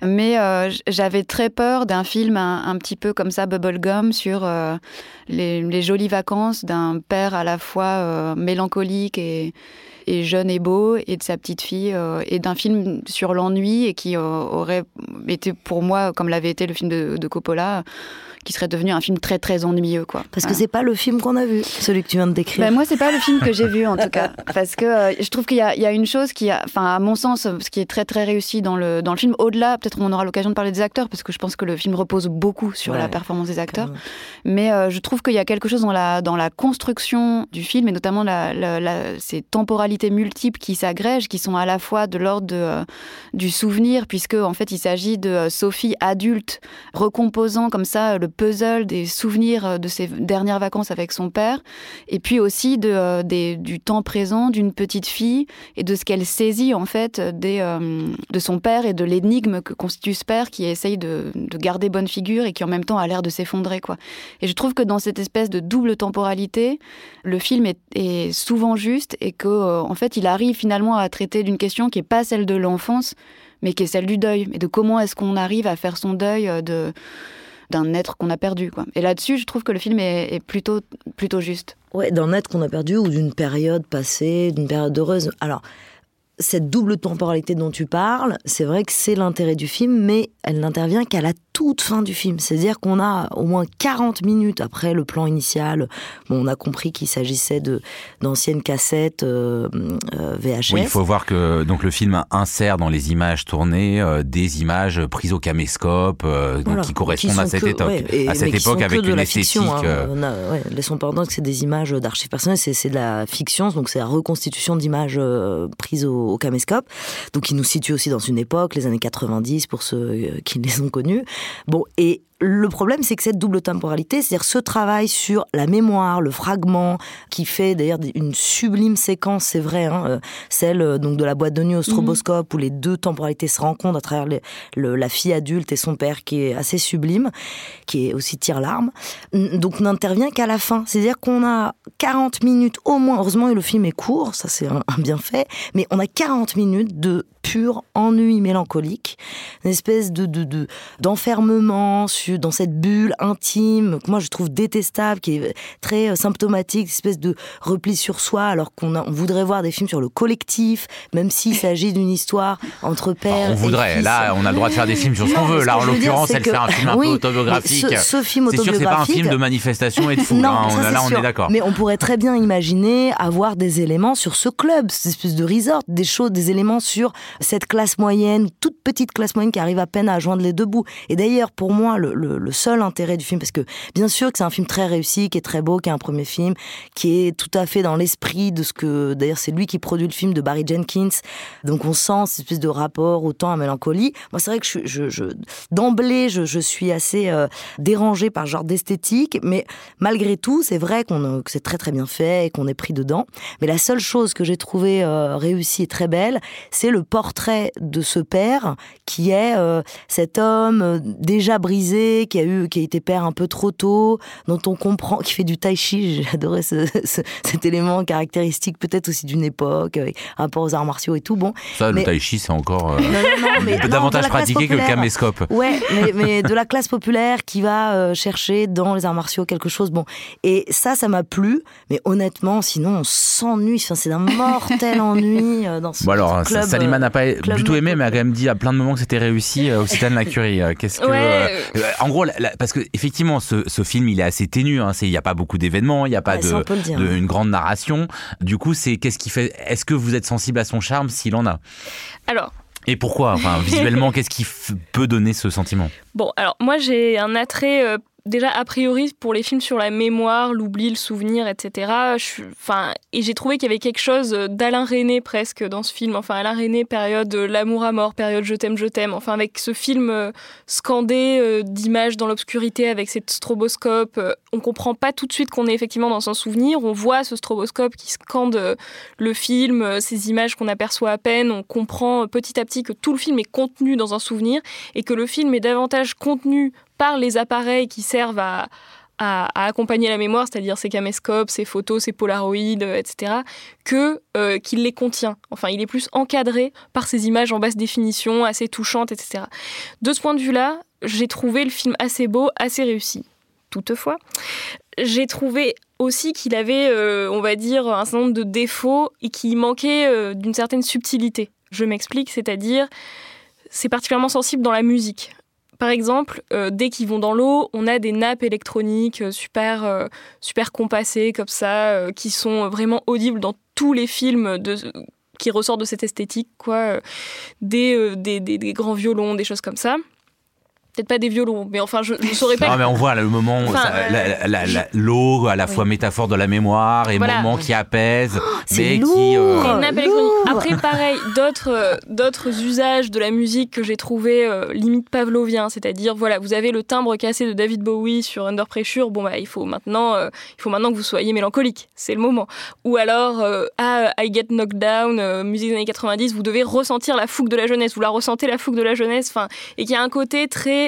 Mais euh, j'avais très peur d'un film un, un, petit peu comme ça bubblegum sur euh, les, les, jolies vacances d'un père à la fois mélancolique et et jeune et beau, et de sa petite fille, euh, et d'un film sur l'ennui, et qui euh, aurait été pour moi, comme l'avait été le film de, de Coppola, qui serait devenu un film très très ennuyeux quoi.
Parce que c'est pas le film qu'on a vu, celui que tu viens de décrire.
Ben moi c'est pas le film que j'ai vu en tout cas, parce que euh, je trouve qu'il y, y, a une chose qui, enfin à mon sens, ce qui est très très réussi dans le dans le film. Au-delà, peut-être on aura l'occasion de parler des acteurs, parce que je pense que le film repose beaucoup sur ouais, la performance des acteurs. Mais euh, je trouve qu'il y a quelque chose dans la dans la construction du film et notamment la, la, la, ces temporalités multiples qui s'agrègent, qui sont à la fois de l'ordre euh, du souvenir, puisque en fait il s'agit de Sophie adulte recomposant comme ça le puzzle des souvenirs euh, de ses dernières vacances avec son père, et puis aussi de, euh, des, du temps présent d'une petite fille et de ce qu'elle saisit en fait des, euh, de son père et de l'énigme que constitue ce père qui essaye de, de, garder bonne figure et qui en même temps a l'air de s'effondrer quoi. Et je trouve que dans cette espèce de double temporalité, le film est, souvent juste et que en fait il arrive finalement à traiter d'une question qui est pas celle de l'enfance mais qui est celle du deuil et de comment est-ce qu'on arrive à faire son deuil de d'un être qu'on a perdu. Quoi. Et là-dessus, je trouve que le film est, plutôt, plutôt juste.
Ouais, d'un être qu'on a perdu ou d'une période passée, d'une période heureuse. Alors, cette double temporalité dont tu parles, c'est vrai que c'est l'intérêt du film, mais elle n'intervient qu'à la toute fin du film. C'est-à-dire qu'on a au moins 40 minutes après le plan initial. Bon, on a compris qu'il s'agissait de d'anciennes cassettes euh, euh, VHS.
Oui, il faut voir que donc le film insère dans les images tournées euh, des images prises au caméscope,
voilà.
donc qui correspondent
qui
à cette,
que,
époque,
ouais, et,
à cette époque avec une esthétique.
Hein. On a, ouais, laissons pas entendre que c'est des images d'archives personnelles, c'est de la fiction, donc c'est la reconstitution d'images prises au, au caméscope. Donc il nous situe aussi dans une époque, les années 90 pour ceux qui les ont connus. Bon, et le problème, c'est que cette double temporalité, c'est-à-dire ce travail sur la mémoire, le fragment, qui fait d'ailleurs une sublime séquence, c'est vrai, hein, celle donc de la boîte de nuit au stroboscope, mmh. où les deux temporalités se rencontrent à travers les, le, la fille adulte et son père, qui est assez sublime, qui est aussi tire-larme. Donc n'intervient qu'à la fin. C'est-à-dire qu'on a 40 minutes au moins, heureusement le film est court, ça c'est un, un bienfait, mais on a 40 minutes de pur ennui mélancolique, une espèce de d'enfermement de, dans cette bulle intime que moi je trouve détestable, qui est très symptomatique, une espèce de repli sur soi, alors qu'on on voudrait voir des films sur le collectif, même s'il s'agit d'une histoire entre pères.
on voudrait.
fils.
Là, on a le droit de faire des films sur ce qu'on veut. Là, en l'occurrence, elle que... fait un film un
oui,
peu autobiographique.
Ce, ce film
autobiographique. C'est sûr, c'est pas un film de manifestation et de foule.
non,
hein.
ça,
là, on est d'accord.
Mais on pourrait très bien imaginer avoir des éléments sur ce club, cette espèce de resort, des choses, des éléments sur cette classe moyenne, toute petite classe moyenne qui arrive à peine à joindre les deux bouts. Et d'ailleurs, pour moi, le, seul intérêt du film, parce que bien sûr que c'est un film très réussi, qui est très beau, qui est un premier film, qui est tout à fait dans l'esprit de ce que, d'ailleurs, c'est lui qui produit le film de Barry Jenkins. Donc on sent cette espèce de rapport au temps à mélancolie. Moi, c'est vrai que je, d'emblée, je, suis assez euh, dérangée par ce genre d'esthétique, mais malgré tout, c'est vrai qu'on que c'est très très bien fait et qu'on est pris dedans. Mais la seule chose que j'ai trouvée euh, réussie et très belle, c'est le portrait de ce père qui est euh, cet homme euh, déjà brisé, qui a eu, qui a été père un peu trop tôt, dont on comprend, qui fait du tai chi. Adoré ce, ce, cet élément caractéristique, peut-être aussi d'une époque, avec rapport aux arts martiaux et tout. Bon,
ça, mais... le tai chi, c'est encore euh,
non, non, non, mais,
davantage pratiqué que le caméscope.
Ouais, mais, mais, de la classe populaire qui va euh, chercher dans les arts martiaux quelque chose. Bon, et ça, ça m'a plu, mais honnêtement, sinon, on s'ennuie. Enfin, c'est un mortel ennui dans ce
bon alors,
club.
Salima n'a pas du tout aimé, mais a quand même dit à plein de moments que c'était réussi euh, Occitane la Curie. Qu'est-ce que, en gros, parce que effectivement, ce, ce, film, il est assez ténu. Hein, il n'y a pas beaucoup d'événements, il n'y a pas de, de, une grande narration. Du coup, c'est qu'est-ce qui fait Est-ce que vous êtes sensible à son charme s'il en a?
Alors,
et pourquoi? Enfin, visuellement, qu'est-ce qui peut donner ce sentiment?
Bon, alors moi j'ai un attrait euh, déjà a priori pour les films sur la mémoire, l'oubli, le souvenir, etc. enfin, et j'ai trouvé qu'il y avait quelque chose d'Alain René presque dans ce film. Enfin, Alain René, période l'amour à mort, période je t'aime, je t'aime. Enfin, avec ce film euh, scandé euh, d'images dans l'obscurité avec cette stroboscope, euh, on comprend pas tout de suite qu'on est effectivement dans son souvenir. On voit ce stroboscope qui scande le film, ces images qu'on aperçoit à peine. On comprend petit à petit que tout le film est contenu dans un souvenir et que le film est davantage contenu par les appareils qui servent à, accompagner la mémoire, c'est-à-dire ses caméscopes, ses photos, ses polaroïdes, euh, etc., que euh, qu'il les contient. Enfin, il est plus encadré par ces images en basse définition, assez touchantes, etc. De ce point de vue-là, j'ai trouvé le film assez beau, assez réussi. Toutefois, j'ai trouvé aussi qu'il avait, euh, on va dire, un certain nombre de défauts et qu'il manquait d'une certaine subtilité. Je m'explique, c'est-à-dire, c'est particulièrement sensible dans la musique. Par exemple, euh, dès qu'ils vont dans l'eau, on a des nappes électroniques euh, super, euh, super compassées comme ça, qui sont vraiment audibles dans tous les films qui ressortent de cette esthétique, quoi. des, grands violons, des choses comme ça peut-être pas des violons, mais enfin, je ne saurais pas.
Non, mais on voit là, le moment où l'eau, à la fois métaphore de la mémoire et moment qui apaise, oh, mais qui.
Euh...
Après, pareil, d'autres euh, d'autres usages de la musique que j'ai trouvé euh, limite pavlovien, c'est-à-dire voilà, vous avez le timbre cassé de David Bowie sur Under Pressure, bon bah il faut maintenant euh, il faut maintenant que vous soyez mélancolique, c'est le moment. Ou alors à I Get Knocked Down, musique des années 90, vous devez ressentir la fougue de la jeunesse, vous la ressentez la fougue de la jeunesse, enfin, et qu'il y a un côté très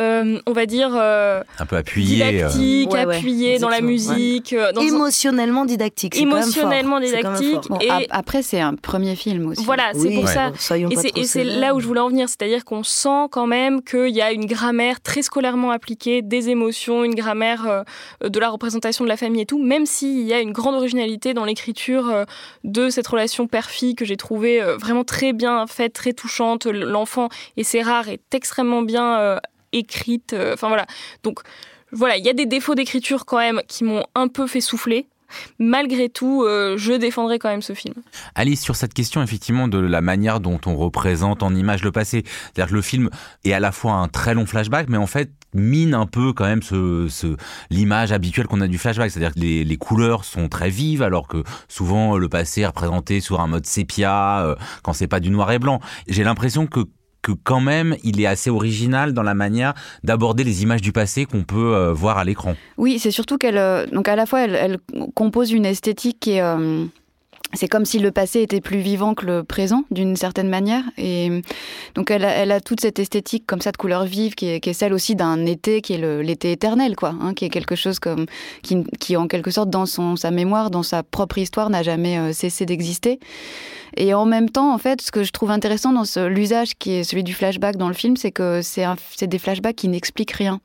euh, on va dire euh,
un peu appuyé,
euh. didactique, appuyé dans la musique,
émotionnellement didactique,
émotionnellement didactique.
et après, c'est un premier film aussi.
Voilà, c'est pour ça. Et c'est là où je voulais en venir, c'est-à-dire qu'on sent quand même qu'il y a une grammaire très scolairement appliquée, des émotions, une grammaire de la représentation de la famille et tout, même s'il y a une grande originalité dans l'écriture de cette relation père-fille que j'ai trouvée vraiment très bien faite, très touchante. L'enfant, et c'est rare, est extrêmement bien écrite. Euh, enfin voilà. Donc voilà, il y a des défauts d'écriture quand même qui m'ont un peu fait souffler. Malgré tout, euh, je défendrai quand même ce film.
Alice, sur cette question effectivement de la manière dont on représente en image le passé, c'est-à-dire que le film est à la fois un très long flashback, mais en fait mine un peu quand même l'image habituelle qu'on a du flashback, c'est-à-dire que les, les, couleurs sont très vives alors que souvent le passé est représenté sur un mode sépia euh, quand c'est pas du noir et blanc. J'ai l'impression que que quand même il est assez original dans la manière d'aborder les images du passé qu'on peut euh, voir à l'écran.
Oui, c'est surtout qu'elle euh, donc à la fois elle, compose une esthétique qui est euh, c'est comme si le passé était plus vivant que le présent d'une certaine manière et donc elle a, elle a, toute cette esthétique comme ça de couleur vive qui est, celle aussi d'un été qui est l'été éternel quoi hein, qui est quelque chose comme qui, qui en quelque sorte dans son sa mémoire dans sa propre histoire n'a jamais cessé d'exister et en même temps en fait ce que je trouve intéressant dans l'usage qui est celui du flashback dans le film c'est que c'est des flashbacks qui n'expliquent rien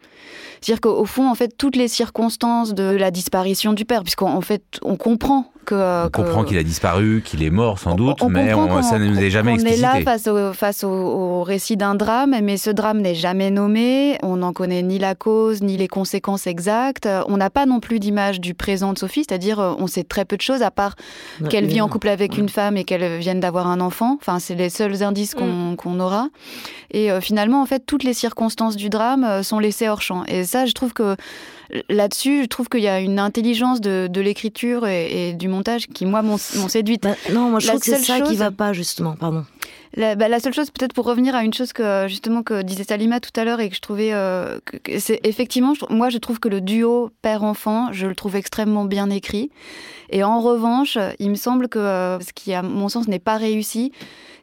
c'est-à-dire qu'au fond en fait toutes les circonstances de la disparition du père puisqu'en fait on comprend
on comprend qu'il a disparu, qu'il est mort sans doute, mais ça ne nous est jamais
expliqué.
On
est là face au, face au, récit d'un drame, mais ce drame n'est jamais nommé. On n'en connaît ni la cause, ni les conséquences exactes. On n'a pas non plus d'image du présent de Sophie, c'est-à-dire euh, on sait très peu de choses à part qu'elle vit en couple avec une femme et qu'elle vienne d'avoir un enfant. Enfin, c'est les seuls indices qu'on mm. aura. Et euh, finalement, en fait, toutes les circonstances du drame euh, sont laissées hors champ. Et ça, je trouve que là-dessus, je trouve qu'il y a une intelligence de, l'écriture et, du montage qui, moi, m'ont séduite.
Bah, non, moi, je trouve que c'est ça qui va pas, justement. Pardon.
La, bah, la seule chose, peut-être pour revenir à une chose que justement que disait Salima tout à l'heure et que je trouvais, euh, c'est effectivement, moi je trouve que le duo père-enfant, je le trouve extrêmement bien écrit. Et en revanche, il me semble que euh, ce qui, à mon sens, n'est pas réussi,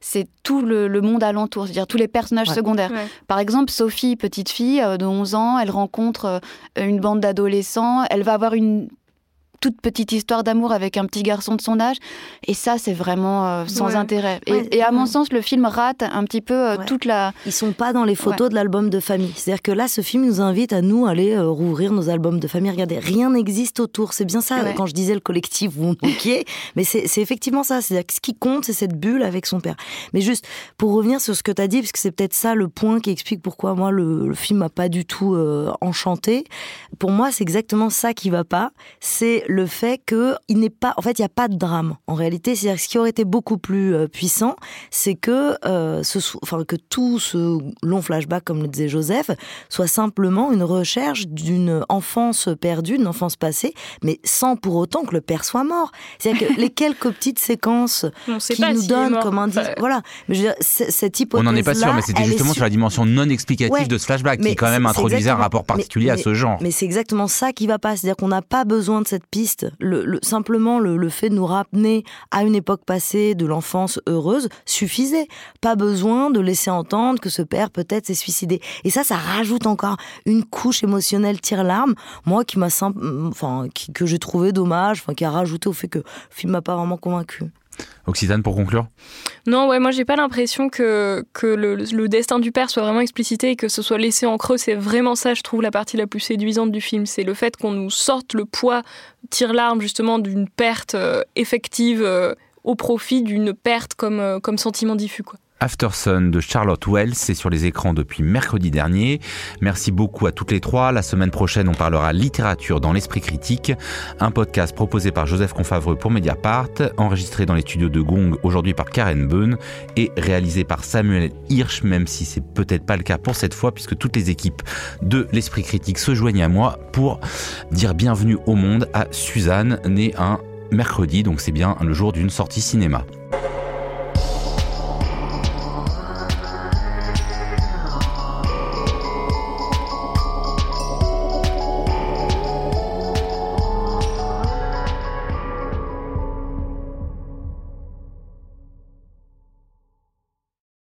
c'est tout le, monde alentour, c'est-à-dire tous les personnages secondaires. Par exemple, Sophie, petite fille euh, de 11 ans, elle rencontre une bande d'adolescents, elle va avoir une toute petite histoire d'amour avec un petit garçon de son âge. Et ça, c'est vraiment euh, sans intérêt. Et, à mon sens, le film rate un petit peu euh, toute la.
Ils sont pas dans les photos de l'album de famille. C'est-à-dire que là, ce film nous invite à nous aller rouvrir nos albums de famille. Regardez, rien n'existe autour. C'est bien ça. Quand je disais le collectif, vous manquiez. mais c'est effectivement ça. C'est-à-dire que ce qui compte, c'est cette bulle avec son père. Mais juste pour revenir sur ce que tu as dit, parce que c'est peut-être ça le point qui explique pourquoi moi le, film m'a pas du tout enchanté. Pour moi, c'est exactement ça qui va pas. C'est le fait que il n'est pas, en fait, il n'y a pas de drame. En réalité, c'est-à-dire ce qui aurait été beaucoup plus euh, puissant, c'est que, euh, ce, enfin, que tout ce long flashback, comme le disait Joseph, soit simplement une recherche d'une enfance perdue, d'une enfance passée, mais sans pour autant que le père soit mort. C'est-à-dire que les quelques petites séquences qui nous donnent comme indice, voilà. Mais je veux dire, cette hypothèse.
On n'en est pas sûr, mais c'était justement sur la dimension non explicative de ce flashback qui quand même introduisait un rapport particulier à ce genre.
Mais c'est exactement ça qui va pas. C'est-à-dire qu'on n'a pas besoin de cette simplement, le, fait de nous ramener à une époque passée de l'enfance heureuse suffisait. Pas besoin de laisser entendre que ce père peut-être s'est suicidé. Et ça, ça rajoute encore une couche émotionnelle tire-larme. Moi, qui m'a, enfin, que j'ai trouvé dommage, qui a rajouté au fait que le film m'a pas vraiment convaincu.
Occitane pour conclure
Non, ouais, moi j'ai pas l'impression que, que le, destin du père soit vraiment explicité et que ce soit laissé en creux. C'est vraiment ça, je trouve, la partie la plus séduisante du film. C'est le fait qu'on nous sorte le poids, tire l'arme justement d'une perte euh, effective euh, au profit d'une perte comme, euh, sentiment diffus. Quoi.
Aftersun de Charlotte Wells, c'est sur les écrans depuis mercredi dernier. Merci beaucoup à toutes les trois. La semaine prochaine, on parlera littérature dans l'esprit critique, un podcast proposé par Joseph Confavreux pour Mediapart, enregistré dans les studios de Gong aujourd'hui par Karen Beun et réalisé par Samuel Hirsch, même si c'est peut-être pas le cas pour cette fois puisque toutes les équipes de l'esprit critique se joignent à moi pour dire bienvenue au monde à Suzanne, née un mercredi, donc c'est bien le jour d'une sortie cinéma.